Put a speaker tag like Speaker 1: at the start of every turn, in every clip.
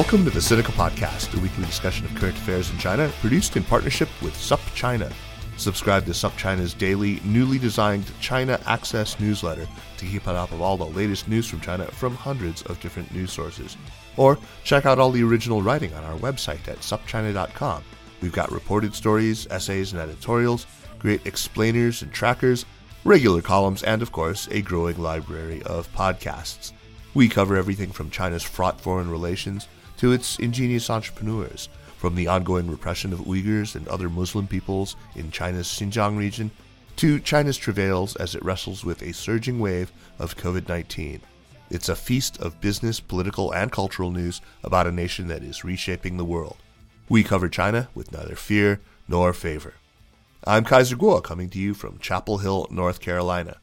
Speaker 1: Welcome to the Sinica Podcast, a weekly discussion of current affairs in China, produced in partnership with SUP China. Subscribe to SupChina's daily, newly designed China Access newsletter to keep on top of all the latest news from China from hundreds of different news sources. Or check out all the original writing on our website at supchina.com. We've got reported stories, essays, and editorials, great explainers and trackers, regular columns, and of course, a growing library of podcasts. We cover everything from China's fraught foreign relations to its ingenious entrepreneurs, from the ongoing repression of Uyghurs and other Muslim peoples in China's Xinjiang region to China's travails as it wrestles with a surging wave of COVID 19. It's a feast of business, political, and cultural news about a nation that is reshaping the world. We cover China with neither fear nor favor. I'm Kaiser Kuo, coming to you from Chapel Hill, North Carolina.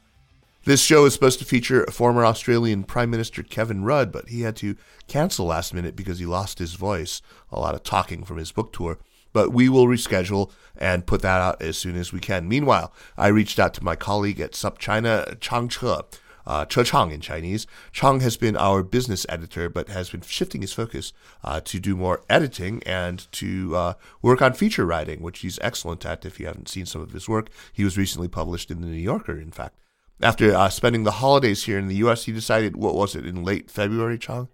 Speaker 1: This show is supposed to feature former Australian Prime Minister Kevin Rudd, but he had to cancel last minute because he lost his voice. A lot of talking from his book tour. But we will reschedule and put that out as soon as we can. Meanwhile, I reached out to my colleague at SupChina, Chang Che, uh, Che Chang in Chinese. Chang has been our business editor, but has been shifting his focus uh, to do more editing and to uh, work on feature writing, which he's excellent at. If you haven't seen some of his work, he was recently published in the New Yorker, in fact. After uh, spending the holidays here in the U.S., he decided, what was it, in late February, Chang,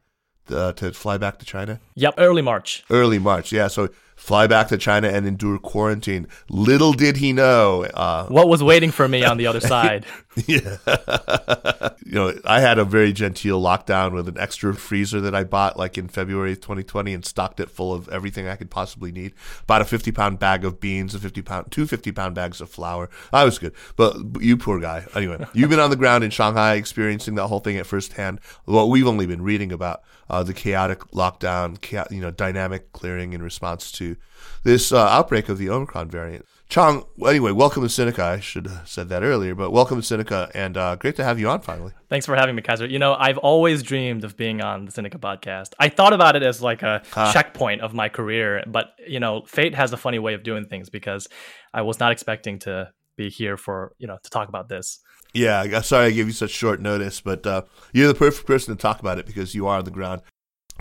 Speaker 1: uh, to fly back to China?
Speaker 2: Yep, early March.
Speaker 1: Early March, yeah. So fly back to China and endure quarantine. Little did he know uh,
Speaker 2: what was waiting for me on the other side.
Speaker 1: yeah, you know, I had a very genteel lockdown with an extra freezer that I bought like in February 2020 and stocked it full of everything I could possibly need. Bought a 50 pound bag of beans, a 50 pound, two 50 pound bags of flour. I was good, but you poor guy. Anyway, you've been on the ground in Shanghai experiencing that whole thing at first firsthand. Well, we've only been reading about uh, the chaotic lockdown, you know, dynamic clearing in response to this uh, outbreak of the Omicron variant. Chang, anyway, welcome to Sinica. I should have said that earlier, but welcome to Sinica, and uh, great to have you on finally.
Speaker 2: Thanks for having me, Kaiser. You know, I've always dreamed of being on the Sinica podcast. I thought about it as like a huh. checkpoint of my career, but you know, fate has a funny way of doing things because I was not expecting to be here for you know to talk about this.
Speaker 1: Yeah, sorry I gave you such short notice, but uh, you're the perfect person to talk about it because you are on the ground.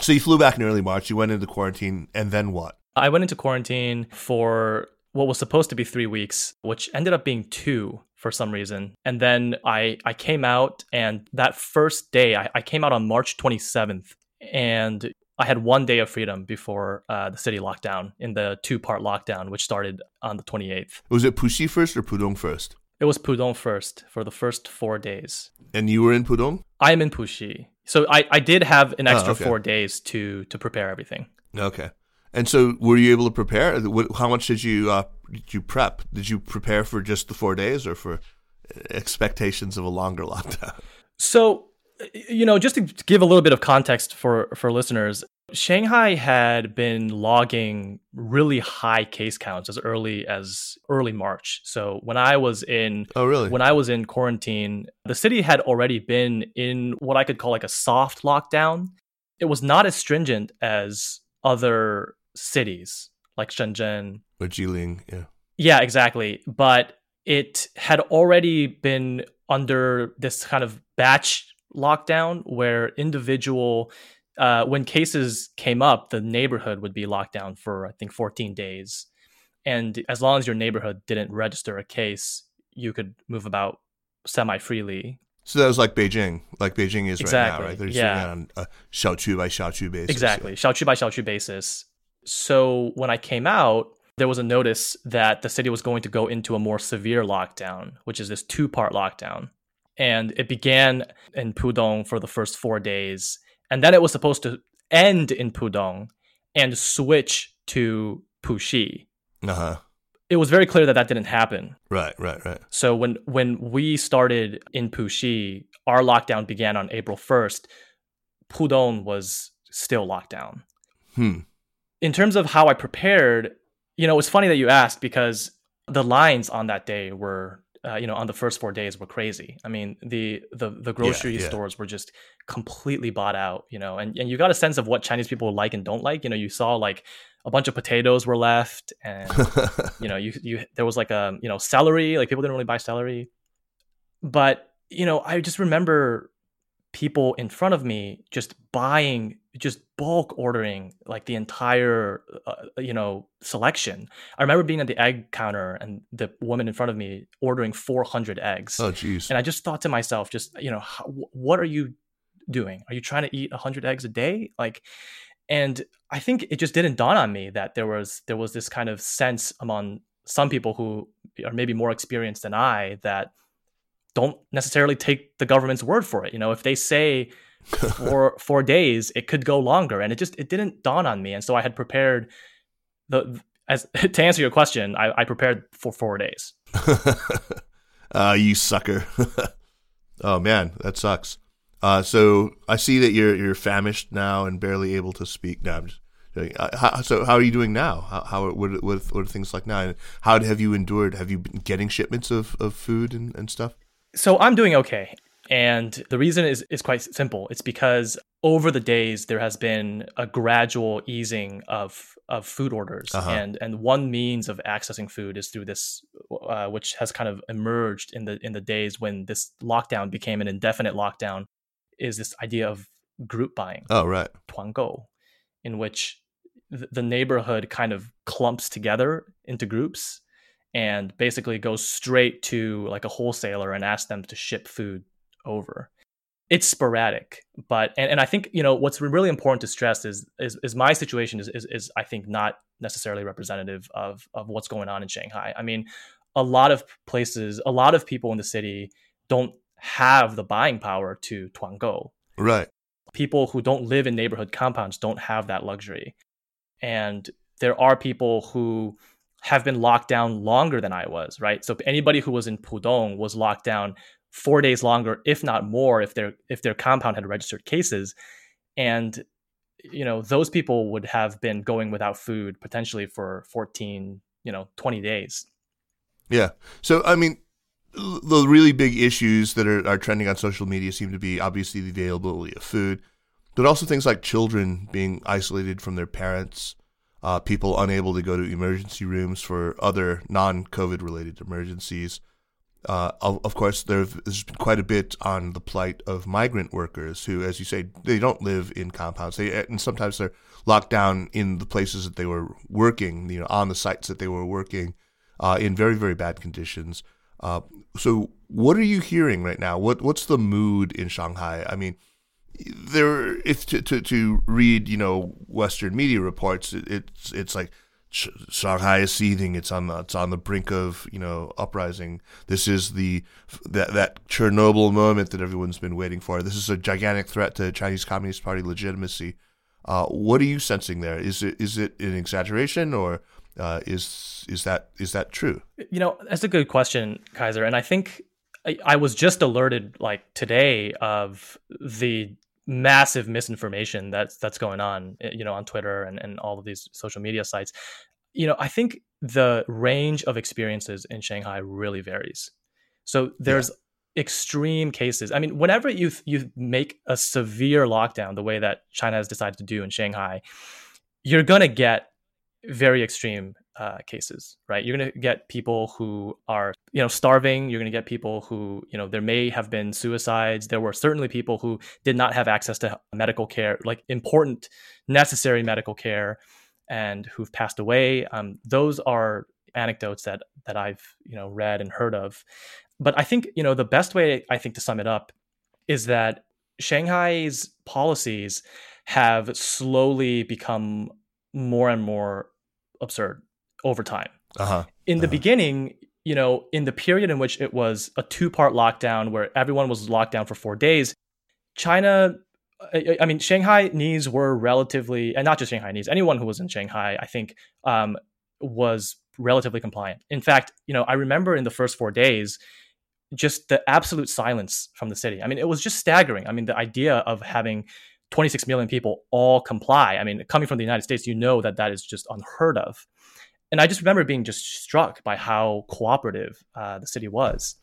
Speaker 1: So you flew back in early March, you went into quarantine, and then what?
Speaker 2: I went into quarantine for what was supposed to be three weeks, which ended up being two for some reason. And then I, I came out, and that first day, I, I came out on March 27th, and I had one day of freedom before uh, the city lockdown in the two part lockdown, which started on the 28th.
Speaker 1: Was it Puxi first or Pudong first?
Speaker 2: It was Pudong first for the first four days.
Speaker 1: And you were in Pudong?
Speaker 2: I'm in Puxi. So I, I did have an extra oh, okay. four days to to prepare everything.
Speaker 1: Okay. And so, were you able to prepare? How much did you uh, did you prep? Did you prepare for just the four days, or for expectations of a longer lockdown?
Speaker 2: So, you know, just to give a little bit of context for for listeners, Shanghai had been logging really high case counts as early as early March. So when I was in
Speaker 1: Oh really?
Speaker 2: When I was in quarantine, the city had already been in what I could call like a soft lockdown. It was not as stringent as other cities like Shenzhen
Speaker 1: or Jilin. Yeah.
Speaker 2: Yeah, exactly. But it had already been under this kind of batch lockdown where individual uh, when cases came up the neighborhood would be locked down for i think 14 days and as long as your neighborhood didn't register a case you could move about semi freely
Speaker 1: so that was like Beijing, like Beijing is exactly. right now, right? They're yeah. doing on a xiaoqu by xiaoqu basis.
Speaker 2: Exactly, yeah. xiaoqu by xiaoqu basis, so when I came out, there was a notice that the city was going to go into a more severe lockdown, which is this two part lockdown. And it began in Pudong for the first four days and then it was supposed to end in Pudong and switch to Puxi.
Speaker 1: Uh-huh.
Speaker 2: It was very clear that that didn't happen.
Speaker 1: Right, right, right.
Speaker 2: So when when we started in Puxi, our lockdown began on April 1st. Pudong was still locked down.
Speaker 1: Hmm.
Speaker 2: In terms of how I prepared, you know, it's funny that you asked because the lines on that day were uh, you know on the first four days were crazy. I mean the the the grocery yeah, yeah. stores were just completely bought out you know and, and you got a sense of what chinese people like and don't like. You know you saw like a bunch of potatoes were left and you know you you there was like a you know celery like people didn't really buy celery. But you know i just remember people in front of me just buying just bulk ordering like the entire uh, you know selection. I remember being at the egg counter and the woman in front of me ordering 400 eggs.
Speaker 1: Oh jeez.
Speaker 2: And i just thought to myself just you know how, what are you doing? Are you trying to eat 100 eggs a day? Like and i think it just didn't dawn on me that there was there was this kind of sense among some people who are maybe more experienced than i that don't necessarily take the government's word for it. You know, if they say for four days, it could go longer, and it just it didn't dawn on me. And so I had prepared the as to answer your question, I, I prepared for four days.
Speaker 1: uh, you sucker! oh man, that sucks. Uh, so I see that you're you're famished now and barely able to speak. now. I'm just uh, how, so how are you doing now? How, how what, what, what are things like now? How have you endured? Have you been getting shipments of, of food and, and stuff?
Speaker 2: So I'm doing okay. And the reason is, is quite simple. It's because over the days there has been a gradual easing of of food orders, uh-huh. and and one means of accessing food is through this, uh, which has kind of emerged in the in the days when this lockdown became an indefinite lockdown, is this idea of group buying.
Speaker 1: Oh right,
Speaker 2: tuangou, in which the neighborhood kind of clumps together into groups and basically goes straight to like a wholesaler and asks them to ship food over. It's sporadic, but and, and I think you know what's really important to stress is is, is my situation is, is is I think not necessarily representative of of what's going on in Shanghai. I mean, a lot of places, a lot of people in the city don't have the buying power to tuangou.
Speaker 1: Right.
Speaker 2: People who don't live in neighborhood compounds don't have that luxury. And there are people who have been locked down longer than I was, right? So anybody who was in Pudong was locked down four days longer, if not more, if their if their compound had registered cases, and you know those people would have been going without food potentially for 14 you know 20 days.
Speaker 1: Yeah. So i mean the really big issues that are, are trending on social media seem to be obviously the availability of food but also things like children being isolated from their parents uh, people unable to go to emergency rooms for other non-COVID related emergencies. Uh, of, of, course, there's been quite a bit on the plight of migrant workers who, as you say, they don't live in compounds. They and sometimes they're locked down in the places that they were working, you know, on the sites that they were working, uh, in very very bad conditions. Uh, so, what are you hearing right now? What what's the mood in Shanghai? I mean, there if to, to, to read you know Western media reports, it, it's it's like Shanghai is seething. It's on the it's on the brink of you know uprising. This is the that that Chernobyl moment that everyone's been waiting for. This is a gigantic threat to Chinese Communist Party legitimacy. Uh, what are you sensing there? Is it is it an exaggeration or uh, is is that is that true?
Speaker 2: You know, that's a good question, Kaiser. And I think I, I was just alerted like today of the massive misinformation that's that's going on eh, you know on twitter and, and all of these social media sites. You know i think the range of experiences in shanghai really varies. So there's yeah. extreme cases. I mean whenever you you make a severe lockdown the way that china has decided to do in shanghai you're going to get very extreme uh, cases, right? You're going to get people who are, you know, starving. You're going to get people who, you know, there may have been suicides. There were certainly people who did not have access to medical care, like important, necessary medical care, and who've passed away. Um, those are anecdotes that that I've, you know, read and heard of. But I think, you know, the best way I think to sum it up is that Shanghai's policies have slowly become more and more absurd over time.
Speaker 1: Uh-huh.
Speaker 2: In the
Speaker 1: uh-huh. beginning,
Speaker 2: you know, in the period in which it was a two part lockdown where everyone was locked down for four days, China, I, mean, Shanghai Shanghainese were relatively, and not just Shanghai Shanghainese, anyone who was in Shanghai, I think, um, was relatively compliant. In fact, you know, I remember in the first four days, just the absolute silence from the city. I mean, it was just staggering. I mean, the idea of having 26 million people all comply. I mean, coming from the United States, you know that that is just unheard of and I just remember being just struck by how cooperative uh, the city was.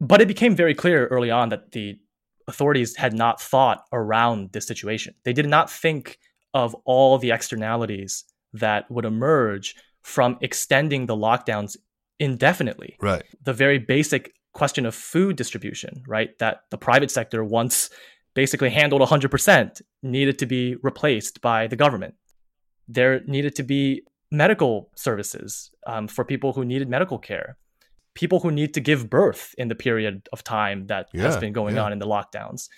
Speaker 2: But it became very clear early on that the authorities had not thought around this situation. They did not think of all the externalities that would emerge from extending the lockdowns indefinitely.
Speaker 1: Right.
Speaker 2: The very basic question of food distribution, right? That the private sector once basically handled 100% needed to be replaced by the government. There needed to be medical services um, for people who needed medical care, people who need to give birth in the period of time that yeah, has been going yeah. on in the lockdowns.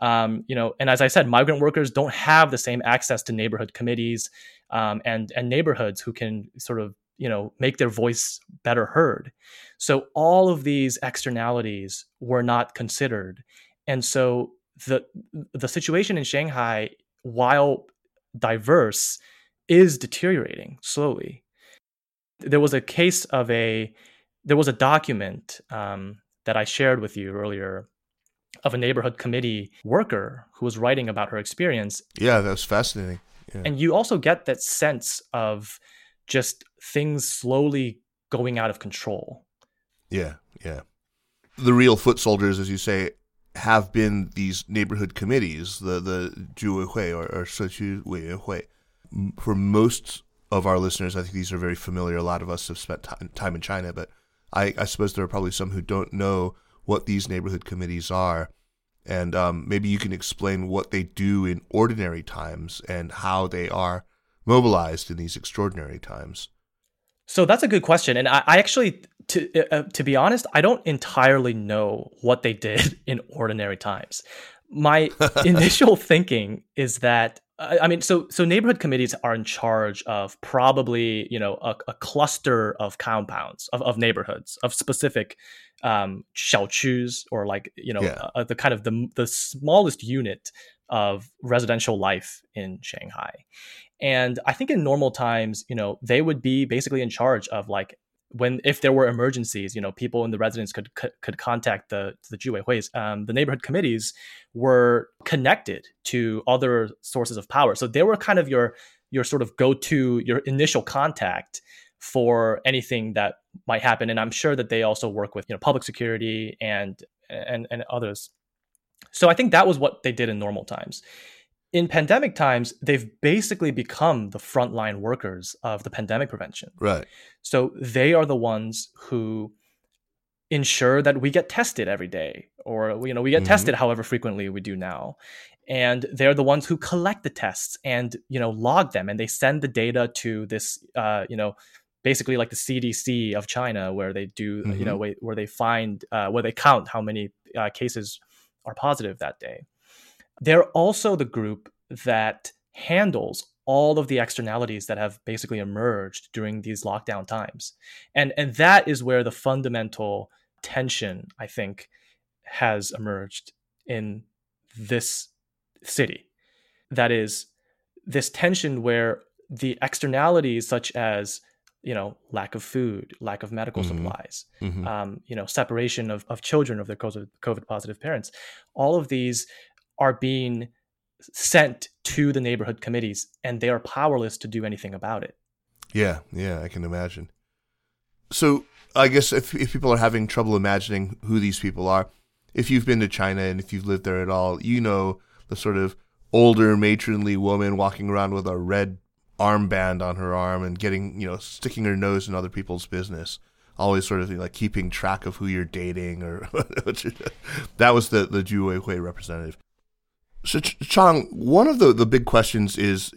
Speaker 2: Um, you know, and as I said, migrant workers don't have the same access to neighborhood committees um, and and neighborhoods who can sort of you know make their voice better heard. So all of these externalities were not considered, and so the the situation in Shanghai, while diverse, is deteriorating slowly. There was a case of a there was a document um, that I shared with you earlier of a neighborhood committee worker who was writing about her experience.
Speaker 1: Yeah, that was fascinating. Yeah.
Speaker 2: And you also get that sense of just things slowly going out of control.
Speaker 1: Yeah, yeah. The real foot soldiers, as you say, have been these neighborhood committees, the the Juweihui or, or Hui. For most of our listeners, I think these are very familiar. A lot of us have spent time in China, but I, I suppose there are probably some who don't know what these neighborhood committees are. And um, maybe you can explain what they do in ordinary times and how they are mobilized in these extraordinary times.
Speaker 2: So that's a good question, and I, I actually, to uh, uh to be honest, I don't entirely know what they did in ordinary times. My initial thinking is that I mean, so so neighborhood committees are in charge of probably you know a, a cluster of compounds of, of neighborhoods of specific um, 小区 or like you know yeah. uh, the kind of the the smallest unit of residential life in Shanghai. And I think in normal times, you know, they would be basically in charge of like when if there were emergencies, you know, people in the residence could could, could contact the the Juweihuis. Um, the neighborhood committees were connected to other sources of power, so they were kind of your your sort of go to your initial contact for anything that might happen. And I'm sure that they also work with you know public security and and and others. So I think that was what they did in normal times in pandemic times, they've basically become the frontline workers of the pandemic prevention.
Speaker 1: Right.
Speaker 2: So they are the ones who ensure that we get tested every day, or you know, we get mm-hmm. tested however frequently we do now. And they're the ones who collect the tests and you know log them, and they send the data to this uh, you know basically like the CDC of China, where they do mm-hmm. you know mm-hmm. where they find uh, where they count how many uh, cases are positive that day. They're also the group that handles all of the externalities that have basically emerged during these lockdown times. And and that is where the fundamental tension I think has emerged in this city. That is this tension where the externalities such as you know lack of food lack of medical mm-hmm. supplies mm-hmm. Um, you know separation of, of children of their COVID, COVID positive parents all of these are being sent to the neighborhood committees and they are powerless to do anything about it.
Speaker 1: Yeah, yeah, I can imagine. So, I guess if, if people are having trouble imagining who these people are, if you've been to China and if you've lived there at all, you know the sort of older matronly woman walking around with a red armband on her arm and getting, you know, sticking her nose in other people's business always sort of like keeping track of who you're dating or that was the the Juweihui representative. So, Chang, one of the, the big questions is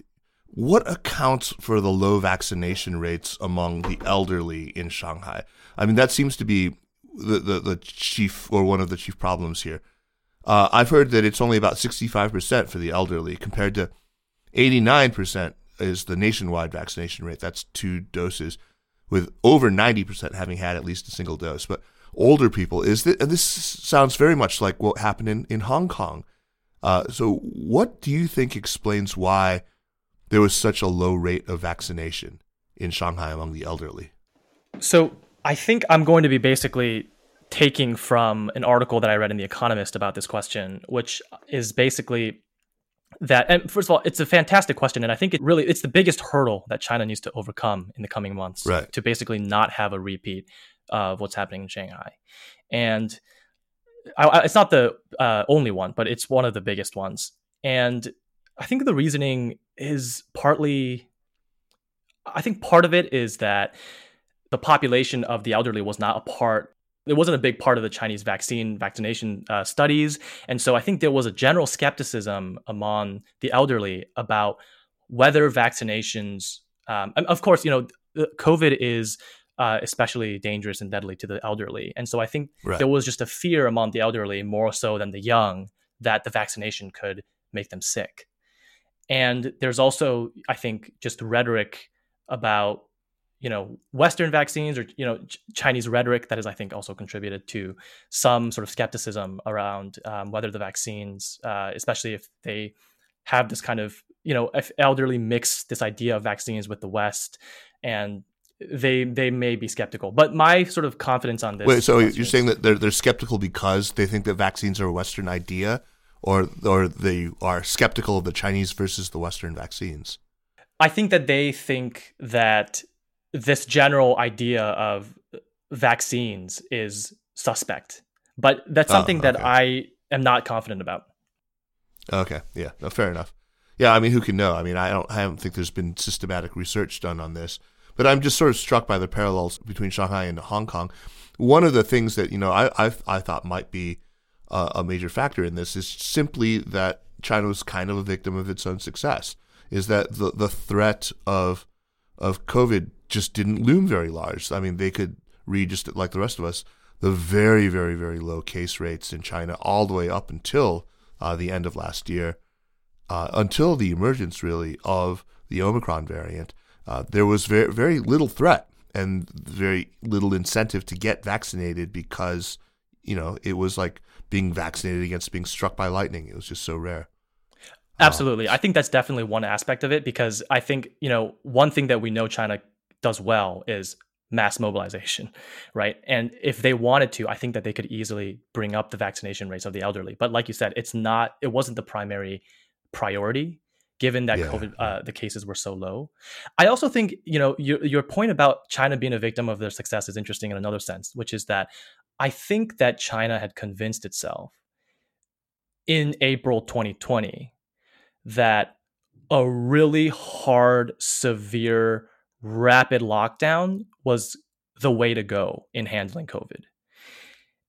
Speaker 1: what accounts for the low vaccination rates among the elderly in Shanghai? I mean, that seems to be the, the, the chief or one of the chief problems here. Uh, I've heard that it's only about 65% for the elderly compared to 89% is the nationwide vaccination rate. That's two doses, with over 90% having had at least a single dose. But older people, is this, this sounds very much like what happened in, in Hong Kong uh, so, what do you think explains why there was such a low rate of vaccination in Shanghai among the elderly?
Speaker 2: So, I think I'm going to be basically taking from an article that I read in The Economist about this question, which is basically that and first of all it's a fantastic question and i think it really it's the biggest hurdle that china needs to overcome in the coming months
Speaker 1: right.
Speaker 2: to basically not have a repeat of what's happening in shanghai and I, it's not the uh, only one, but it's one of the biggest ones. And I think the reasoning is partly, I think part of it is that the population of the elderly was not a part it wasn't a big part of the Chinese vaccine vaccination uh, studies, and so I think there was a general skepticism among the elderly about whether vaccinations. Um, of course, you know, COVID is uh, especially dangerous and deadly to the elderly, and so I think right. there was just a fear among the elderly more so than the young that the vaccination could make them sick. And there's also, I think, just rhetoric about you know western vaccines or you know Ch- chinese rhetoric that has i think also contributed to some sort of skepticism around um, whether the vaccines uh, especially if they have this kind of you know if elderly mix this idea of vaccines with the west and they they may be skeptical but my sort of confidence on this
Speaker 1: wait so you're saying that they're, they're skeptical because they think that vaccines are a western idea or or they are skeptical of the chinese versus the western vaccines
Speaker 2: i think that they think that this general idea of vaccines is suspect, but that's oh, something oh, okay. that I am not confident about.
Speaker 1: Okay, yeah, no, fair enough. Yeah, I mean, who can know? I mean, I don't, I don't think there's been systematic research done on this, but I'm just sort of struck by the parallels between Shanghai and Hong Kong. One of the things that you know I I, I thought might be a, a major factor in this is simply that China was kind of a victim of its own success. Is that the the threat of of COVID just didn't loom very large. I mean, they could read just like the rest of us the very, very, very low case rates in China all the way up until uh, the end of last year, uh, until the emergence really of the Omicron variant. Uh, there was very, very little threat and very little incentive to get vaccinated because, you know, it was like being vaccinated against being struck by lightning. It was just so rare.
Speaker 2: Absolutely. I think that's definitely one aspect of it because I think, you know, one thing that we know China does well is mass mobilization, right? And if they wanted to, I think that they could easily bring up the vaccination rates of the elderly. But like you said, it's not, it wasn't the primary priority given that yeah. COVID, uh, the cases were so low. I also think, you know, your, your point about China being a victim of their success is interesting in another sense, which is that I think that China had convinced itself in April 2020 that a really hard, severe, rapid lockdown was the way to go in handling COVID.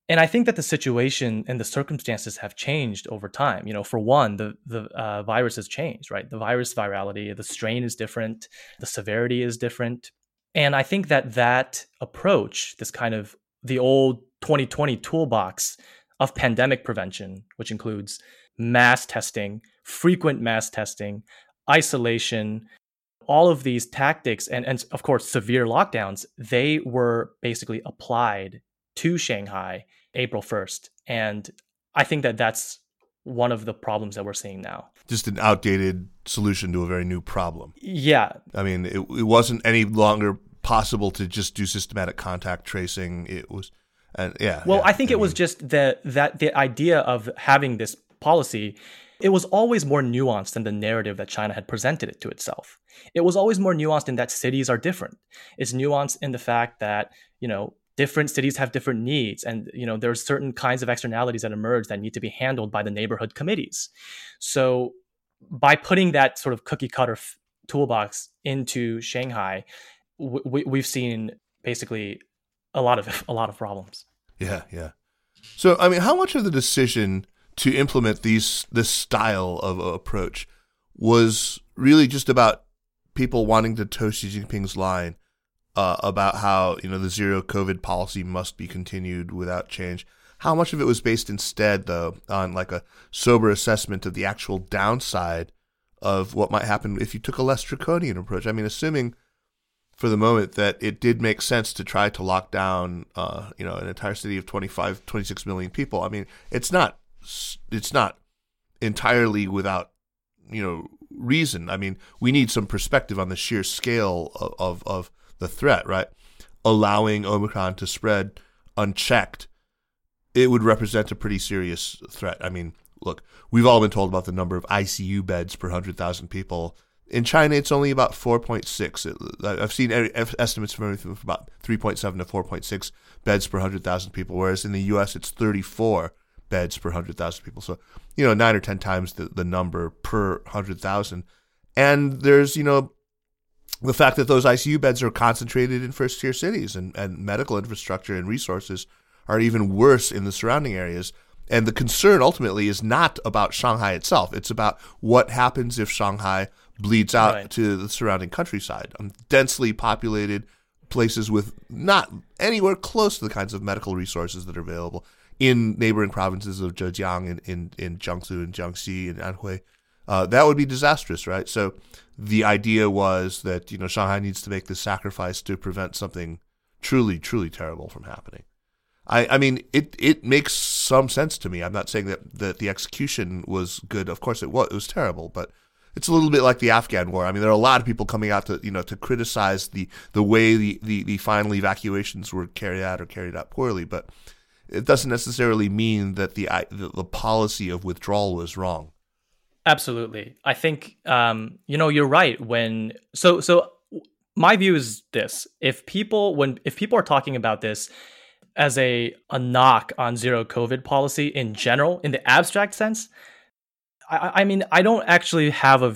Speaker 2: And I think that the situation and the circumstances have changed over time. You know, for one, the the uh, virus has changed, right? The virus virality, the strain is different, the severity is different, and I think that that approach, this kind of the old 2020 toolbox of pandemic prevention, which includes mass testing, frequent mass testing, isolation, all of these tactics and, and of course severe lockdowns, they were basically applied to Shanghai April 1st. And I think that that's one of the problems that we're seeing now.
Speaker 1: Just an outdated solution to a very new problem.
Speaker 2: Yeah.
Speaker 1: I mean, it, it wasn't any longer possible to just do systematic contact tracing. It was, and yeah.
Speaker 2: Well,
Speaker 1: yeah,
Speaker 2: I think I it mean, was just the that the idea of having this policy it was always more nuanced than the narrative that China had presented it to itself. It was always more nuanced in that cities are different. It's nuanced in the fact that, you know, different cities have different needs and you know there's certain kinds of externalities that emerge that need to be handled by the neighborhood committees. So by putting that sort of cookie cutter f- toolbox into Shanghai, w- we've seen basically a lot of a lot of problems.
Speaker 1: Yeah, yeah. So I mean, how much of the decision to implement these this style of uh, approach was really just about people wanting to toe Xi Jinping's line uh, about how you know the zero COVID policy must be continued without change. How much of it was based instead, though, on like a sober assessment of the actual downside of what might happen if you took a less draconian approach? I mean, assuming for the moment that it did make sense to try to lock down, uh, you know, an entire city of 25, 26 million people. I mean, it's not it's not entirely without you know reason. I mean, we need some perspective on the sheer scale of, of, of the threat, right? Allowing Omicron to spread unchecked, it would represent a pretty serious threat. I mean, look, we've all been told about the number of ICU beds per 100,000 people. In China, it's only about 4.6. I've seen estimates from everything from about 3.7 to 4.6 beds per 100,000 people, whereas in the U.S., it's 34 beds per 100,000 people. So, you know, nine or 10 times the, the number per 100,000. And there's, you know, the fact that those ICU beds are concentrated in first tier cities and, and medical infrastructure and resources are even worse in the surrounding areas. And the concern ultimately is not about Shanghai itself. It's about what happens if Shanghai bleeds out right. to the surrounding countryside. Um, densely populated places with not anywhere close to the kinds of medical resources that are available in neighboring provinces of Zhejiang and in, in, in Jiangsu and Jiangxi and Anhui. Uh, that would be disastrous, right? So the idea was that you know Shanghai needs to make this sacrifice to prevent something truly, truly terrible from happening. I, I mean, it, it makes some sense to me. I'm not saying that, that the execution was good. Of course, it was. It was terrible, but it's a little bit like the Afghan war. I mean, there are a lot of people coming out to you know to criticize the the way the the, the final evacuations were carried out or carried out poorly, but it doesn't necessarily mean that the the, the policy of withdrawal was wrong.
Speaker 2: Absolutely, I think um, you know you're right. When so so, my view is this: if people when if people are talking about this as a a knock on zero COVID policy in general, in the abstract sense, I, I mean, I don't actually have a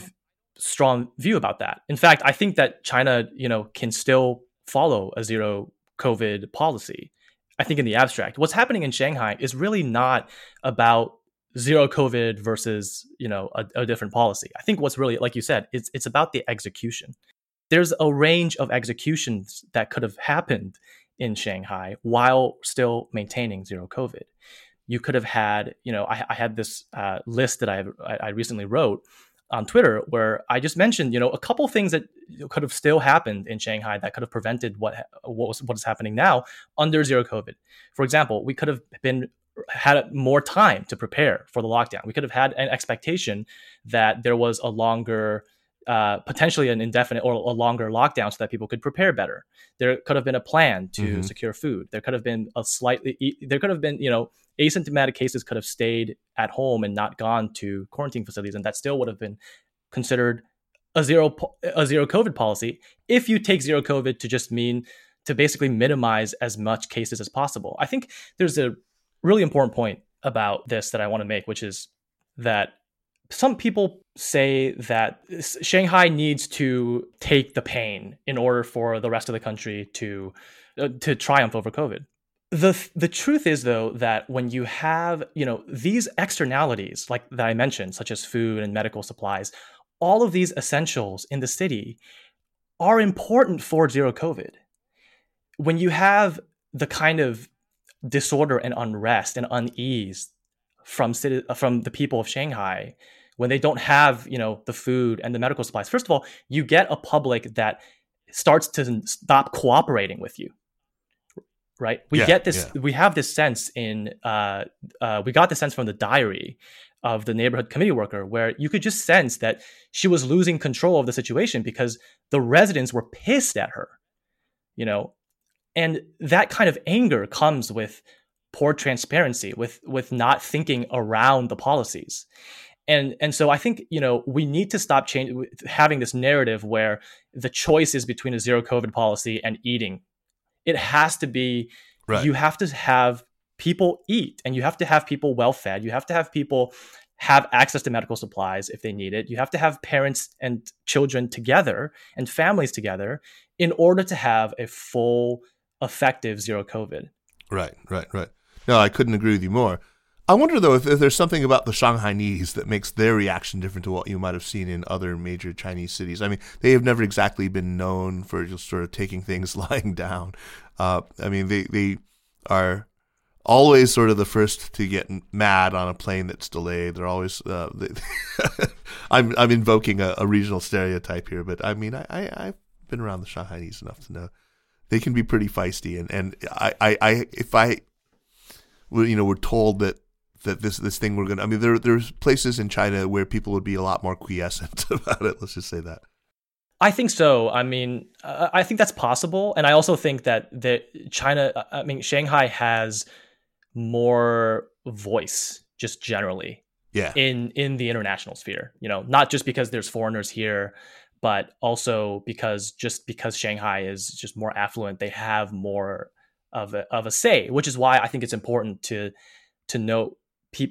Speaker 2: strong view about that. In fact, I think that China, you know, can still follow a zero COVID policy. I think in the abstract, what's happening in Shanghai is really not about zero COVID versus you know a, a different policy. I think what's really, like you said, it's it's about the execution. There's a range of executions that could have happened in Shanghai while still maintaining zero COVID you could have had, you know, I, I had this uh, list that I, I recently wrote on Twitter where I just mentioned, you know, a couple things that could have still happened in Shanghai that could have prevented what what was what is happening now under zero COVID. For example, we could have been had more time to prepare for the lockdown. We could have had an expectation that there was a longer uh, potentially an indefinite or a longer lockdown so that people could prepare better. There could have been a plan to mm-hmm. secure food. There could have been a slightly, there could have been, you know, asymptomatic cases could have stayed at home and not gone to quarantine facilities, and that still would have been considered a zero a zero COVID policy. If you take zero COVID to just mean to basically minimize as much cases as possible, I think there's a really important point about this that I want to make, which is that some people say that Shanghai needs to take the pain in order for the rest of the country to uh, to triumph over COVID. The the truth is though that when you have, you know, these externalities like that I mentioned such as food and medical supplies, all of these essentials in the city are important for zero COVID. When you have the kind of disorder and unrest and unease from city, from the people of Shanghai when they don't have you know the food and the medical supplies. First of all you get a public that starts to stop cooperating with you. Right? We yeah, get this yeah. we have this sense in uh, uh, we got the sense from the diary of the neighborhood committee worker where you could just sense that she was losing control of the situation because the residents were pissed at her. You know and that kind of anger comes with poor transparency with with not thinking around the policies and and so I think you know we need to stop change, having this narrative where the choice is between a zero COVID policy and eating. It has to be right. you have to have people eat, and you have to have people well fed. You have to have people have access to medical supplies if they need it. You have to have parents and children together and families together in order to have a full, effective zero COVID.
Speaker 1: Right, right, right. No, I couldn't agree with you more. I wonder though if, if, there's something about the Shanghainese that makes their reaction different to what you might have seen in other major Chinese cities. I mean, they have never exactly been known for just sort of taking things lying down. Uh, I mean, they they are always sort of the first to get mad on a plane that's delayed. They're always. Uh, they, I'm I'm invoking a, a, regional stereotype here, but I mean, I, I have been around the Shanghainese enough to know they can be pretty feisty, and and I I, I if I you know, we're told that that this this thing we're gonna. I mean, there there's places in China where people would be a lot more quiescent about it. Let's just say that.
Speaker 2: I think so. I mean, uh, I think that's possible, and I also think that that China. I mean, Shanghai has more voice just generally.
Speaker 1: Yeah.
Speaker 2: In in the international sphere, you know, not just because there's foreigners here, but also because just because Shanghai is just more affluent, they have more of a, of a say, which is why I think it's important to to note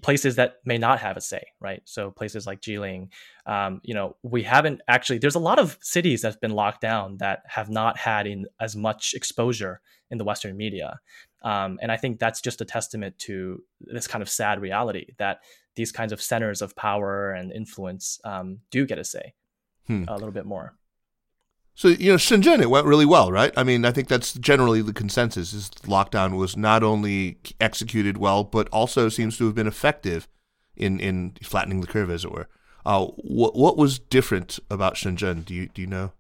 Speaker 2: places that may not have a say, right? So places like Jilin, um, you know, we haven't actually. There's a lot of cities that have been locked down that have not had in as much exposure in the Western media. Um, and I think that's just a testament to this kind of sad reality that these kinds of centers of power and influence um, do get a say hmm. a little bit more.
Speaker 1: So you know, Shenzhen, it went really well, right? I mean, I think that's generally the consensus: is lockdown was not only executed well, but also seems to have been effective in in flattening the curve, as it were. Uh, what what was different about Shenzhen? Do you do you know?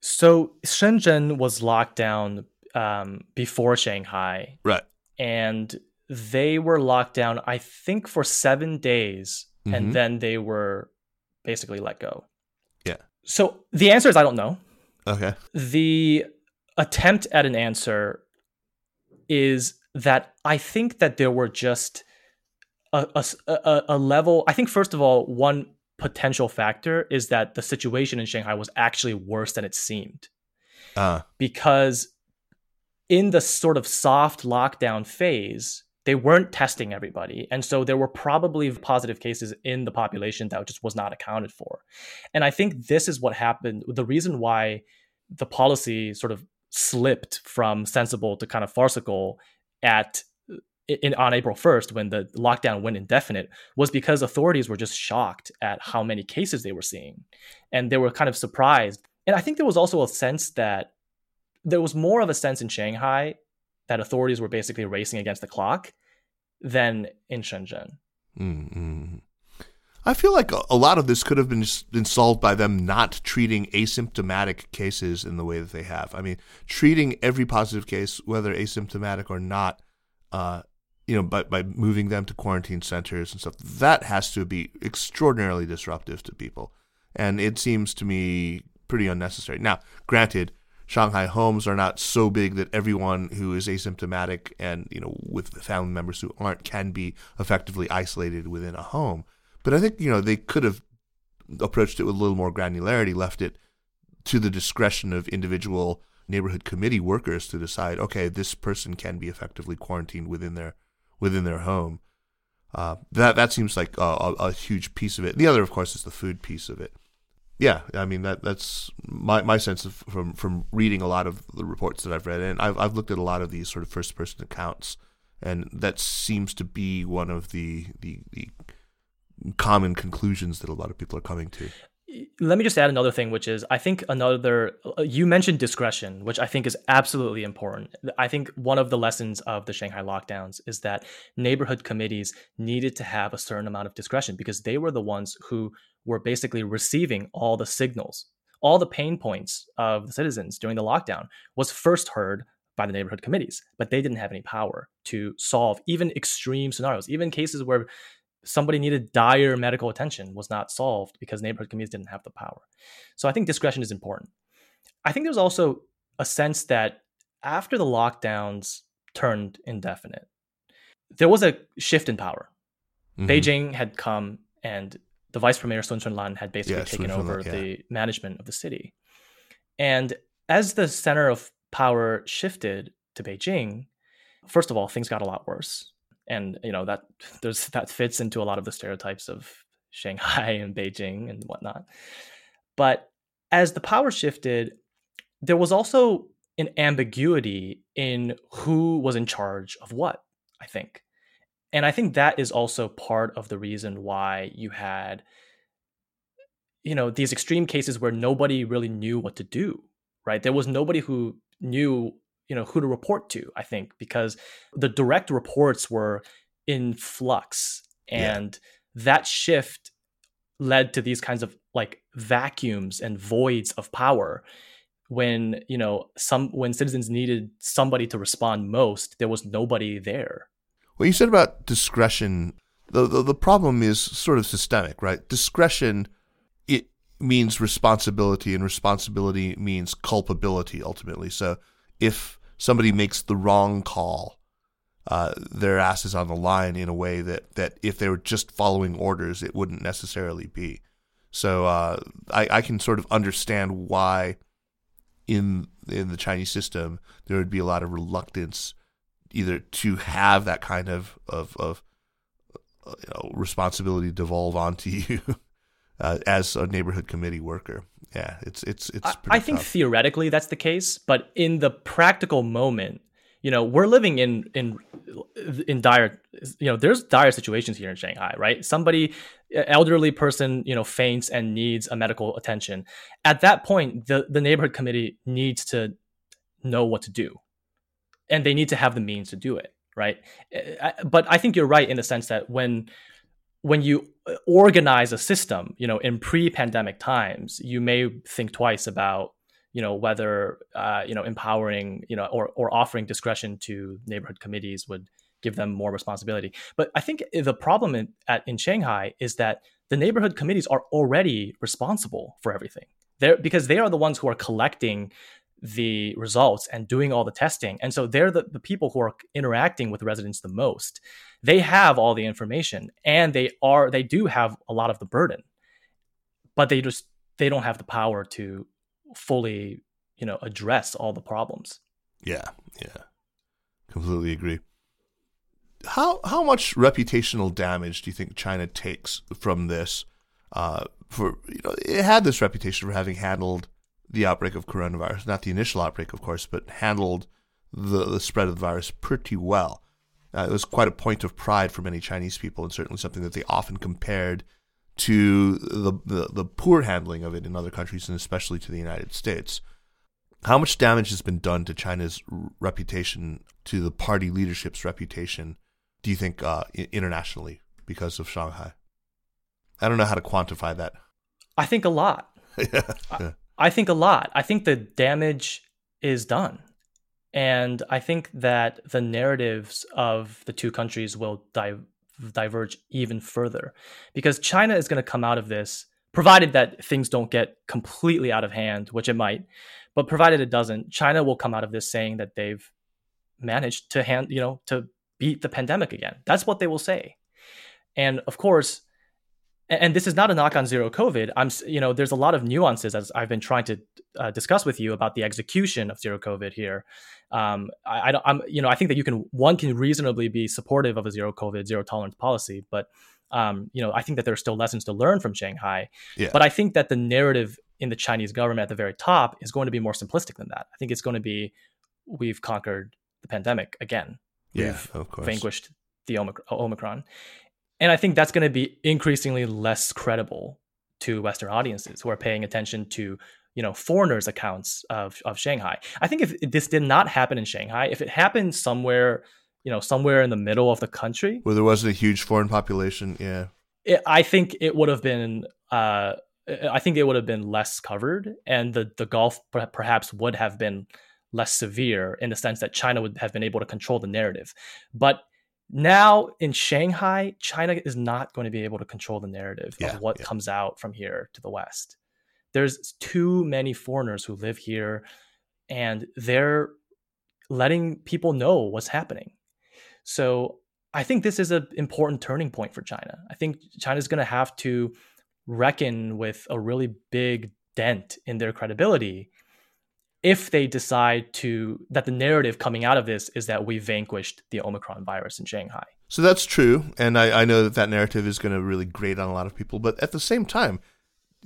Speaker 2: So Shenzhen was locked down um, before Shanghai,
Speaker 1: right?
Speaker 2: And they were locked down, I think, for seven days, mm-hmm. and then they were basically let go. So the answer is I don't know.
Speaker 1: Okay.
Speaker 2: The attempt at an answer is that I think that there were just a, a, a, a level. I think first of all, one potential factor is that the situation in Shanghai was actually worse than it seemed. Uh. Because in the sort of soft lockdown phase, they weren't testing everybody. And so there were probably positive cases in the population that just was not accounted for. And I think this is what happened. The reason why the policy sort of slipped from sensible to kind of farcical at in, on April 1st when the lockdown went indefinite was because authorities were just shocked at how many cases they were seeing and they were kind of surprised and i think there was also a sense that there was more of a sense in shanghai that authorities were basically racing against the clock than in shenzhen mm-hmm.
Speaker 1: I feel like a lot of this could have been been solved by them not treating asymptomatic cases in the way that they have. I mean, treating every positive case, whether asymptomatic or not, uh, you know, by, by moving them to quarantine centers and stuff, that has to be extraordinarily disruptive to people. And it seems to me pretty unnecessary. Now, granted, Shanghai homes are not so big that everyone who is asymptomatic and, you know, with family members who aren't can be effectively isolated within a home. But I think, you know, they could have approached it with a little more granularity, left it to the discretion of individual neighborhood committee workers to decide, okay, this person can be effectively quarantined within their within their home. Uh, that that seems like a, a, a, huge piece of it. The other, of course, is the food piece of it. Yeah, I mean that that's my, my sense of from from reading a lot of the reports that I've read, and I've I've looked at a lot of these sort of first person accounts, and that seems to be one of the the, the common conclusions that a lot of people are coming to
Speaker 2: let me just add another thing, which is I think another, uh, you mentioned discretion, which I think is absolutely important. I think one of the lessons of the Shanghai lockdowns is that neighborhood committees needed to have a certain amount of discretion because they were the ones who were basically receiving all the signals. All the pain points of the citizens during the lockdown was first heard by the neighborhood committees, but they didn't have any power to solve even extreme scenarios, even cases where somebody needed dire medical attention was not solved because neighborhood committees didn't have the power. So I think discretion is important. I think there's also a sense that after the lockdowns turned indefinite, there was a shift in power. Mm-hmm. Beijing had come and the vice premier Sun Chunlan had basically yeah, taken over yeah. the management of the city. And as the center of power shifted to Beijing, first of all, things got a lot worse and you know that there's that fits into a lot of the stereotypes of Shanghai and Beijing and whatnot. But as the power shifted, there was also an ambiguity in who was in charge of what. I think, and I think that is also part of the reason why you had you know these extreme cases where nobody really knew what to do right there was nobody who knew you know who to report to i think because the direct reports were in flux. And yeah. that shift led to these kinds of like vacuums and voids of power when you know some when citizens needed somebody to respond most there was nobody there.
Speaker 1: What you said about discretion. The, the, the problem is sort of systemic right? Discretion it means responsibility and responsibility means culpability ultimately. So if somebody makes the wrong call, uh, their ass is on the line in a way that, that if they were just following orders, it wouldn't necessarily be. So uh, I, I can sort of understand why in in the Chinese system there would be a lot of reluctance either to have that kind of of, of uh, you know, responsibility devolve onto you uh, as a neighborhood committee worker. Yeah, it's it's it's.
Speaker 2: I think theoretically that's the case, but in the practical moment, you know we're living in in in dire you know there's dire situations here in shanghai right somebody elderly person you know faints and needs a medical attention at that point the the neighborhood committee needs to know what to do and they need to have the means to do it right but i think you're right in the sense that when when you uh, organize a system you know in pre-pandemic times you may think twice about you know whether uh, you know empowering you know or or offering discretion to neighborhood committees would give them more responsibility. But I think the problem in, at, in Shanghai is that the neighborhood committees are already responsible for everything. They're because they are the ones who are collecting the results and doing all the testing. And so they're the, the people who are interacting with residents the most. They have all the information and they are they do have a lot of the burden. But they just they don't have the power to fully, you know, address all the problems.
Speaker 1: Yeah, yeah. Completely agree. How how much reputational damage do you think China takes from this? Uh, for you know, it had this reputation for having handled the outbreak of coronavirus, not the initial outbreak, of course, but handled the, the spread of the virus pretty well. Uh, it was quite a point of pride for many Chinese people, and certainly something that they often compared to the, the, the poor handling of it in other countries, and especially to the United States. How much damage has been done to China's reputation, to the party leadership's reputation, do you think, uh, internationally because of Shanghai? I don't know how to quantify that.
Speaker 2: I think a lot. yeah. I, I think a lot. I think the damage is done. And I think that the narratives of the two countries will di- diverge even further because China is going to come out of this, provided that things don't get completely out of hand, which it might, but provided it doesn't, China will come out of this saying that they've managed to hand, you know, to beat the pandemic again. That's what they will say. And of course, and this is not a knock on zero COVID. I'm, you know, there's a lot of nuances as I've been trying to uh, discuss with you about the execution of zero COVID here. Um, I, I am you know, I think that you can one can reasonably be supportive of a zero COVID, zero tolerance policy, but um, you know, I think that there are still lessons to learn from Shanghai. Yeah. But I think that the narrative in the Chinese government at the very top is going to be more simplistic than that. I think it's going to be we've conquered the pandemic again.
Speaker 1: Yeah,
Speaker 2: we've
Speaker 1: of course.
Speaker 2: vanquished the Omicron. And I think that's going to be increasingly less credible to Western audiences who are paying attention to you know foreigners' accounts of of Shanghai. I think if this did not happen in Shanghai, if it happened somewhere you know somewhere in the middle of the country
Speaker 1: where there wasn't a huge foreign population, yeah,
Speaker 2: it, I think it would have been. Uh, I think it would have been less covered, and the the Gulf perhaps would have been less severe in the sense that China would have been able to control the narrative. But now in Shanghai, China is not going to be able to control the narrative yeah, of what yeah. comes out from here to the West. There's too many foreigners who live here and they're letting people know what's happening. So I think this is an important turning point for China. I think China's going to have to reckon with a really big dent in their credibility if they decide to that the narrative coming out of this is that we vanquished the Omicron virus in Shanghai.
Speaker 1: So that's true, and I, I know that that narrative is going to really grate on a lot of people. But at the same time,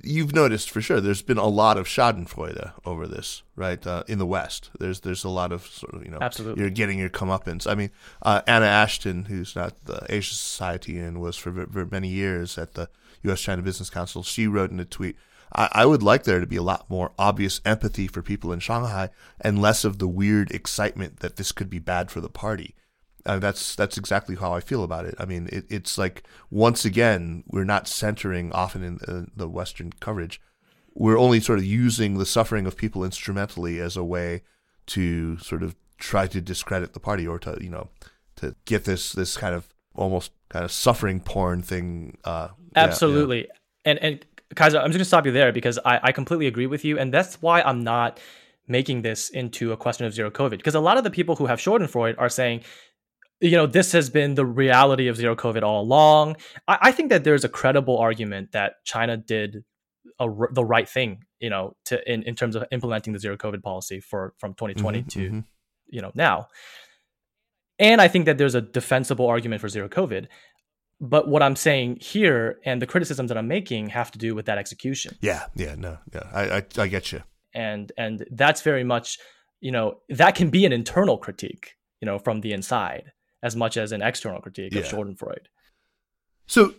Speaker 1: you've noticed for sure there's been a lot of Schadenfreude over this, right? Uh, in the West, there's there's a lot of sort of you know,
Speaker 2: absolutely,
Speaker 1: you're getting your comeuppance. I mean, uh, Anna Ashton, who's not the Asia Society and was for, for many years at the U.S. China Business Council, she wrote in a tweet I, I would like there to be a lot more obvious empathy for people in Shanghai and less of the weird excitement that this could be bad for the party. Uh, that's that's exactly how I feel about it. I mean, it, it's like once again we're not centering often in uh, the Western coverage. We're only sort of using the suffering of people instrumentally as a way to sort of try to discredit the party or to you know to get this this kind of almost kind of suffering porn thing. Uh,
Speaker 2: Absolutely, yeah, yeah. and and Kaiser, I'm just gonna stop you there because I, I completely agree with you, and that's why I'm not making this into a question of zero COVID. Because a lot of the people who have shortened Schadenfreude are saying, you know, this has been the reality of zero COVID all along. I, I think that there's a credible argument that China did a, the right thing, you know, to in, in terms of implementing the zero COVID policy for from 2020 mm-hmm, to mm-hmm. you know now. And I think that there's a defensible argument for zero COVID. But what I'm saying here and the criticisms that I'm making have to do with that execution.
Speaker 1: Yeah, yeah, no, yeah, I, I, I get you.
Speaker 2: And and that's very much, you know, that can be an internal critique. you know, from the inside as much as an external critique yeah. of Schadenfreude.
Speaker 1: So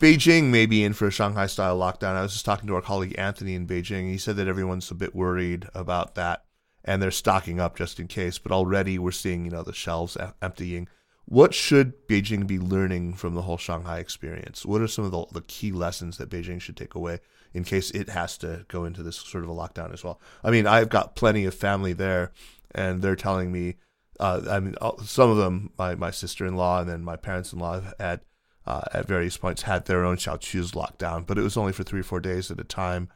Speaker 1: Beijing may be in for a Shanghai style lockdown. I was just talking to our colleague Anthony in Beijing. He said that everyone's a bit worried about that and they're stocking up just in case. But already we're seeing, you know, the shelves emptying. What should Beijing be learning from the whole Shanghai experience? What are some of the, the key lessons that Beijing should take away in case it has to go into this sort of a lockdown as well? I mean, I've got plenty of family there, and they're telling me, uh, I mean, some of them, my, my sister in law and then my parents in law had uh, at various points had their own xiaoqus locked down, but it was only for three or four days at a time.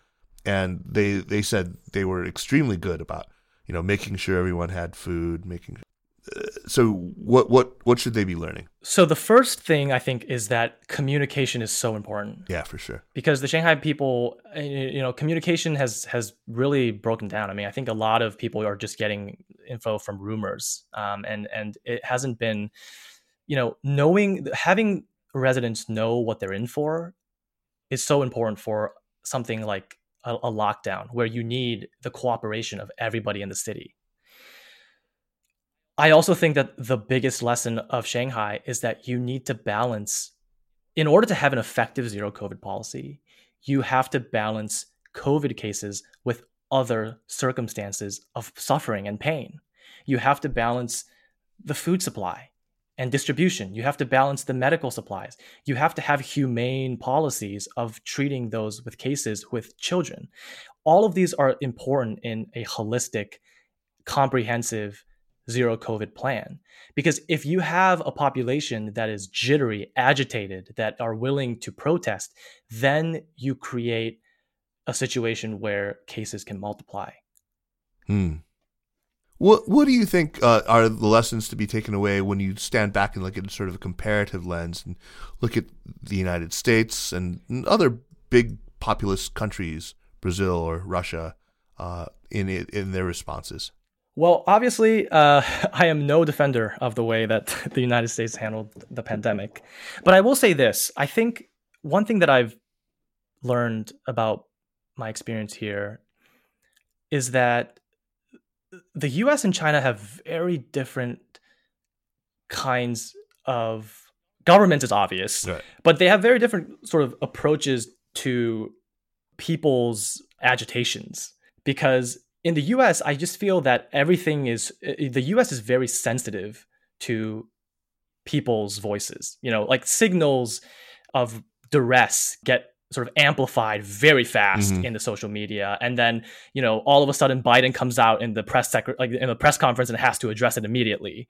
Speaker 1: And they they said they were extremely good about you know making sure everyone had food, making. So what what what should they be learning?
Speaker 2: So the first thing I think is that communication is so important.
Speaker 1: Yeah, for sure.
Speaker 2: Because the Shanghai people, uh, you know, communication has has really broken down. I mean, I think a lot of people are just getting info from rumors, um, and and it hasn't been, you know, knowing having residents know what they're in for is so important for something like a, a lockdown where you need the cooperation of everybody in the city. I also think that the biggest lesson of Shanghai is that you need to balance, in order to have an effective zero COVID policy, you have to balance COVID cases with other circumstances of suffering and pain. You have to balance the food supply and distribution. You have to balance the medical supplies. You have to have humane policies of treating those with cases with children. All of these are important in a holistic, comprehensive zero COVID plan. Because if you have a population that is jittery, agitated, that are willing to protest, then you create a situation where cases can multiply.
Speaker 1: Hmm. What What do you think uh, are the lessons to be taken away when you stand back and look at sort of a comparative lens and look at the United States and other big populous countries, Brazil or Russia, uh, in in their responses?
Speaker 2: Well, obviously, uh, I am no defender of the way that the United States handled the pandemic, but I will say this: I think one thing that I've learned about my experience here is that the US and China have very different kinds of governments, is obvious, right. but they have very different sort of approaches to people's agitations because in the US I just feel that everything is the US is very sensitive to people's voices. You know, like signals of duress get sort of amplified very fast mm-hmm. in the social media and then you know all of a sudden biden comes out in the press sec- like in the press conference and has to address it immediately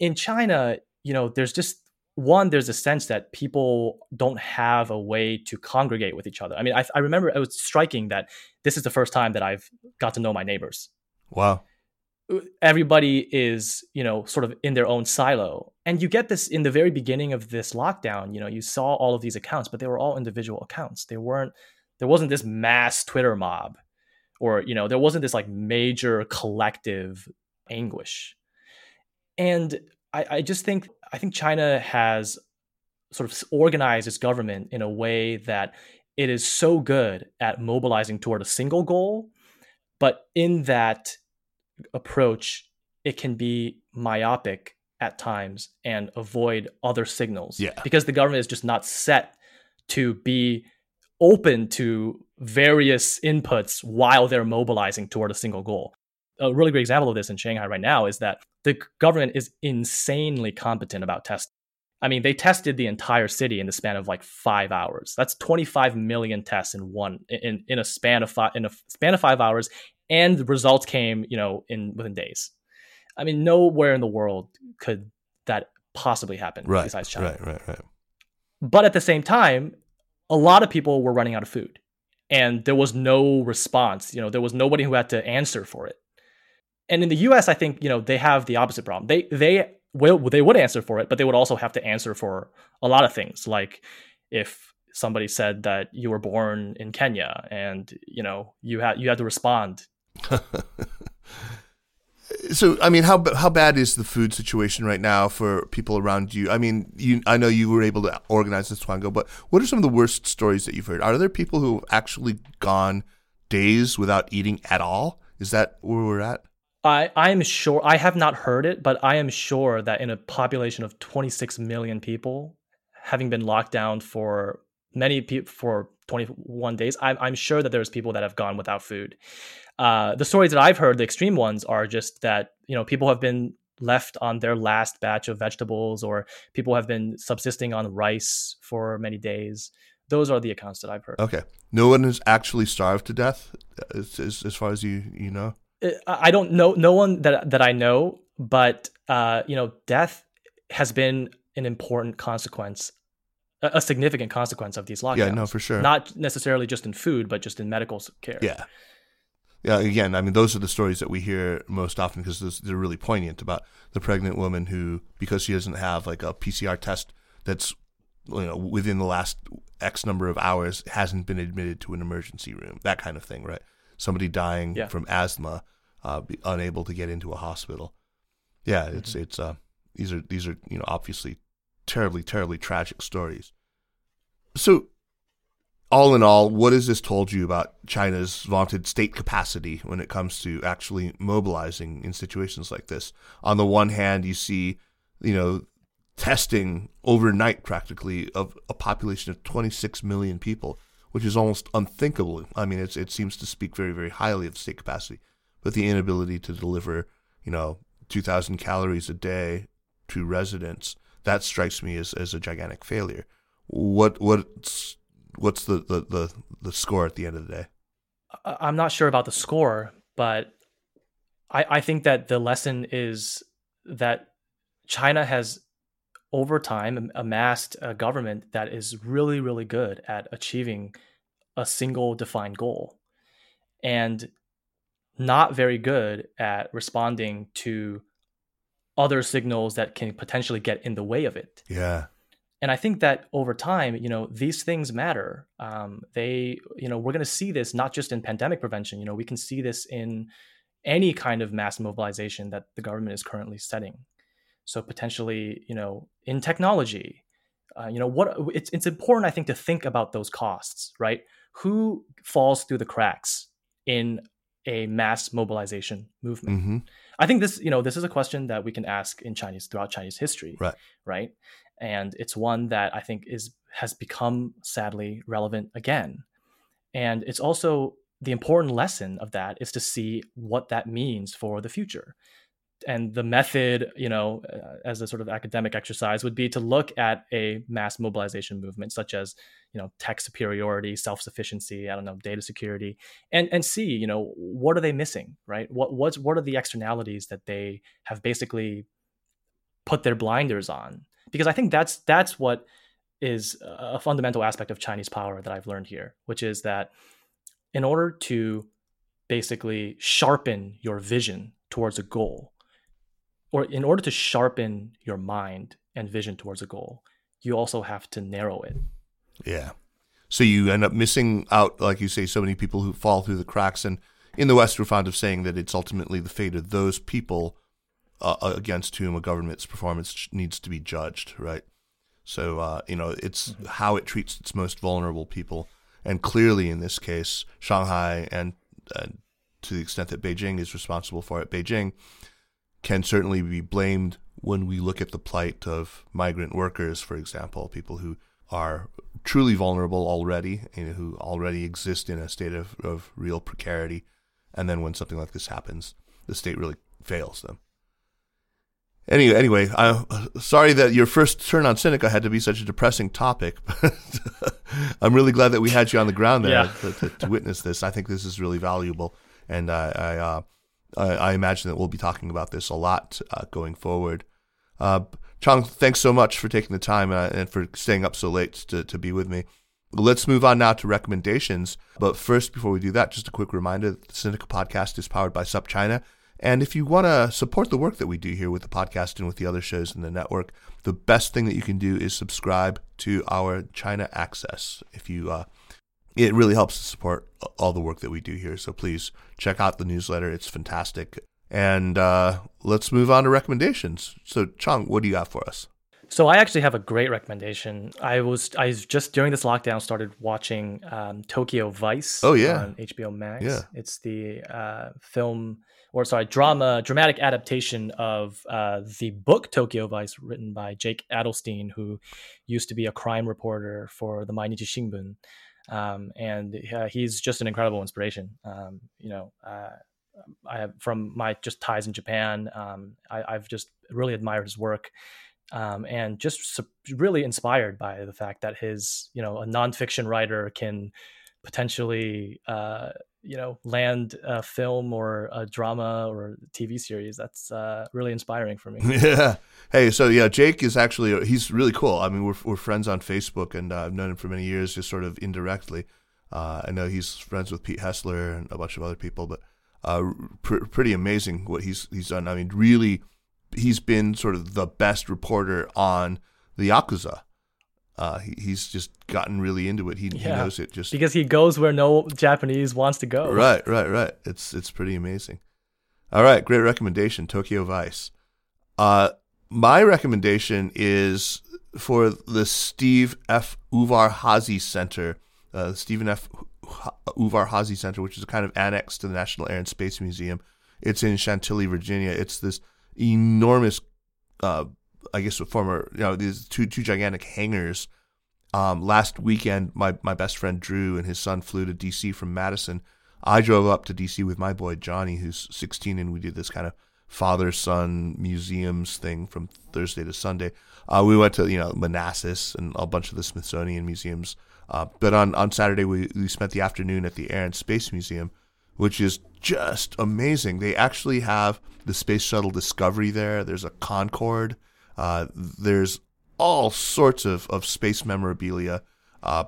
Speaker 2: in china you know there's just one there's a sense that people don't have a way to congregate with each other. I mean i, I remember it was striking that this is the first time that i've got to know my neighbors.
Speaker 1: Wow.
Speaker 2: Everybody is you know sort of in their own silo. And you get this in the very beginning of this lockdown you know you saw all of these accounts but they were all individual accounts. They weren't there wasn't this mass twitter mob or you know there wasn't this like major collective anguish. And i, I just think i think china has sort of organized its government in a way that it is so good at mobilizing toward a single goal but in that approach, it can be myopic at times and avoid other signals.
Speaker 1: Yeah.
Speaker 2: Because the government is just not set to be open to various inputs while they're mobilizing toward a single goal. A really great example of this in Shanghai right now is that the government is insanely competent about testing. I mean, they tested the entire city in the span of like five hours. That's 25 million tests in one in, in a span of five in a span of five hours, and the results came, you know, in within days. I mean, nowhere in the world could that possibly happen
Speaker 1: right,
Speaker 2: besides China.
Speaker 1: Right, right, right.
Speaker 2: But at the same time, a lot of people were running out of food, and there was no response. You know, there was nobody who had to answer for it. And in the U.S., I think you know they have the opposite problem. They they will they would answer for it, but they would also have to answer for a lot of things, like if somebody said that you were born in Kenya and you know you had you had to respond
Speaker 1: so I mean, how how bad is the food situation right now for people around you? I mean, you I know you were able to organize this tuangou, but what are some of the worst stories that you've heard? Are there people who have actually gone days without eating at all? Is that where we're at?
Speaker 2: I am sure I have not heard it, but I am sure that in a population of 26 million people, having been locked down for many people for 21 days, I'm I'm sure that there's people that have gone without food. Uh, the stories that I've heard, the extreme ones, are just that you know people have been left on their last batch of vegetables, or people have been subsisting on rice for many days. Those are the accounts that I've heard.
Speaker 1: Okay, no one has actually starved to death, as, as, as far as you you know.
Speaker 2: Uh, I don't know no one that that I know, but uh, you know, death has been an important consequence, a, a significant consequence of these lockdowns.
Speaker 1: Yeah, no, for sure.
Speaker 2: Not necessarily just in food, but just in medical care.
Speaker 1: Yeah, yeah, again, I mean, those are the stories that we hear most often because they're really poignant about the pregnant woman who, because she doesn't have like a PCR test that's you know within the last X number of hours, hasn't been admitted to an emergency room, that kind of thing, right? Somebody dying yeah. from asthma, uh, unable to get into a hospital. Yeah, it's mm-hmm. it's uh, these are these are you know obviously terribly terribly tragic stories. So all in all, what has this told you about China's vaunted state capacity when it comes to actually mobilizing in situations like this? On the one hand, you see, you know, testing overnight practically of a population of 26 million people, which is almost unthinkable. I mean, it seems to speak very, very highly of state capacity, but the inability to deliver, you know, 2,000 calories a day to residents, that strikes me as, as a gigantic failure. What what's what's the, the, the, the score at the end of the day?
Speaker 2: I'm not sure about the score, but I, I think that the lesson is that China has over time amassed a government that is really, really good at achieving a single defined goal and not very good at responding to other signals that can potentially get in the way of it.
Speaker 1: Yeah
Speaker 2: and I think that over time, you know, these things matter. Um, they, you know, we're going to see this not just in pandemic prevention. You know, we can see this in any kind of mass mobilization that the government is currently setting. So potentially, you know, in technology, uh, you know, what it's it's important, I think, to think about those costs, right? Who falls through the cracks in a mass mobilization movement? Mm-hmm. I think this, you know, this is a question that we can ask in Chinese throughout Chinese history,
Speaker 1: right?
Speaker 2: Right and it's one that I think is has become sadly relevant again. And it's also the important lesson of that is to see what that means for the future. And the method, you know, uh, as a sort of academic exercise would be to look at a mass mobilization movement such as, you know, tech superiority, self-sufficiency, I don't know, data security, and and see, you know, what are they missing, right? What what's what are the externalities that they have basically put their blinders on because I think that's that's what is a fundamental aspect of Chinese power that I've learned here, which is that in order to basically sharpen your vision towards a goal, or in order to sharpen your mind and vision towards a goal, you also have to narrow it.
Speaker 1: Yeah. So you end up missing out, like you say, so many people who fall through the cracks. And in the West, we're fond of saying that it's ultimately the fate of those people uh, against whom a government's performance needs to be judged, right? So uh, you know, it's mm-hmm. how it treats its most vulnerable people, and clearly in this case, Shanghai and, and to the extent that Beijing is responsible for it, Beijing can certainly be blamed when we look at the plight of migrant workers, for example, people who are truly vulnerable already, know, who already exist in a state of, of real precarity. And then when something like this happens, the state really fails them. Anyway, anyway, I'm sorry that your first turn on Sinica had to be such a depressing topic. But I'm really glad that we had you on the ground there yeah. to, to, to, witness this. I think this is really valuable, and I I, uh, I, I imagine that we'll be talking about this a lot uh, going forward. Uh, Chang, thanks so much for taking the time uh, and for staying up so late to, to be with me. Let's move on now to recommendations. But first, before we do that, just a quick reminder: that the Sinica podcast is powered by SupChina. And if you want to support the work that we do here with the podcast and with the other shows in the network, the best thing that you can do is subscribe to our China Access. If you, uh, it really helps to support all the work that we do here. So please check out the newsletter; it's fantastic. And uh, let's move on to recommendations. So, Chang, what do you have for us?
Speaker 2: So I actually have a great recommendation. I was I just during this lockdown started watching um, Tokyo Vice.
Speaker 1: Oh yeah,
Speaker 2: on HBO Max.
Speaker 1: Yeah,
Speaker 2: it's the uh, film or sorry, drama, dramatic adaptation of uh, the book Tokyo Vice, written by Jake Adelstein, who used to be a crime reporter for the Mainichi Shimbun. Um, and uh, he's just an incredible inspiration. Um, you know, uh, I have from my just ties in Japan. Um, I, have just really admired his work, um, and just su- really inspired by the fact that his, you know, a nonfiction writer can potentially uh, you know land a film or a drama or a TV series. That's uh, really inspiring for me.
Speaker 1: Yeah. Hey, so yeah, Jake is actually he's really cool. I mean, we're we're friends on Facebook, and uh, I've known him for many years, just sort of indirectly. Uh, I know he's friends with Pete Hessler and a bunch of other people, but uh, pr- pretty amazing what he's he's done. I mean, really, he's been sort of the best reporter on the Yakuza uh, he, he's just gotten really into it. He, yeah. he, knows it just
Speaker 2: because he goes where no Japanese wants to go.
Speaker 1: Right, right, right. It's it's pretty amazing. All right, great recommendation, Tokyo Vice. Uh, my recommendation is for the Steve F. Udvar-Hazy Center, uh, Stephen F. Udvar-Hazy Center, which is a kind of annex to the National Air and Space Museum. It's in Chantilly, Virginia. It's this enormous uh, I guess former you know these two two gigantic hangars. Um, last weekend, my my best friend Drew and his son flew to DC from Madison. I drove up to DC with my boy Johnny, who's 16, and we did this kind of father son museums thing from Thursday to Sunday. Uh, we went to you know Manassas and a bunch of the Smithsonian museums. Uh, but on, on Saturday we, we spent the afternoon at the Air and Space Museum, which is just amazing. They actually have the Space Shuttle Discovery there. There's a Concorde. Uh, there's all sorts of, of space memorabilia. Uh,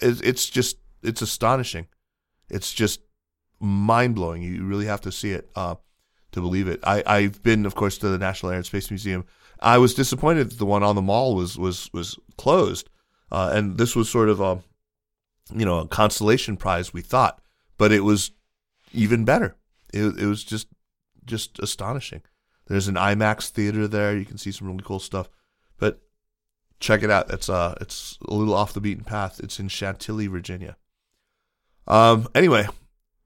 Speaker 1: it, it's just it's astonishing. It's just mind blowing. You really have to see it uh, to believe it. I, I've been, of course, to the National Air and Space Museum. I was disappointed that the one on the mall was was was closed, uh, and this was sort of a you know a consolation prize we thought, but it was even better. It, it was just just astonishing. There's an IMAX theater there. You can see some really cool stuff. But check it out. It's uh it's a little off the beaten path. It's in Chantilly, Virginia. Um anyway,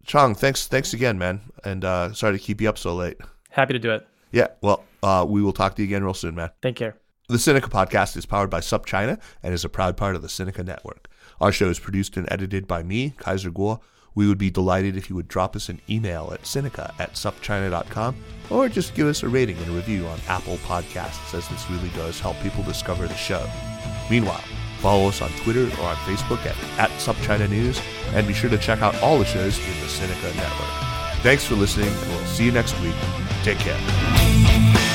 Speaker 1: Chang, thanks thanks again, man. And uh sorry to keep you up so late.
Speaker 2: Happy to do it.
Speaker 1: Yeah, well, uh we will talk to you again real soon, man.
Speaker 2: Take care.
Speaker 1: The Sinica podcast is powered by SupChina and is a proud part of the Sinica network. Our show is produced and edited by me, Kaiser Kuo. We would be delighted if you would drop us an email at Sinica at supchina.com or just give us a rating and a review on Apple Podcasts, as this really does help people discover the show. Meanwhile, follow us on Twitter or on Facebook at, at SupChina News, and be sure to check out all the shows in the Sinica Network. Thanks for listening, and we'll see you next week. Take care.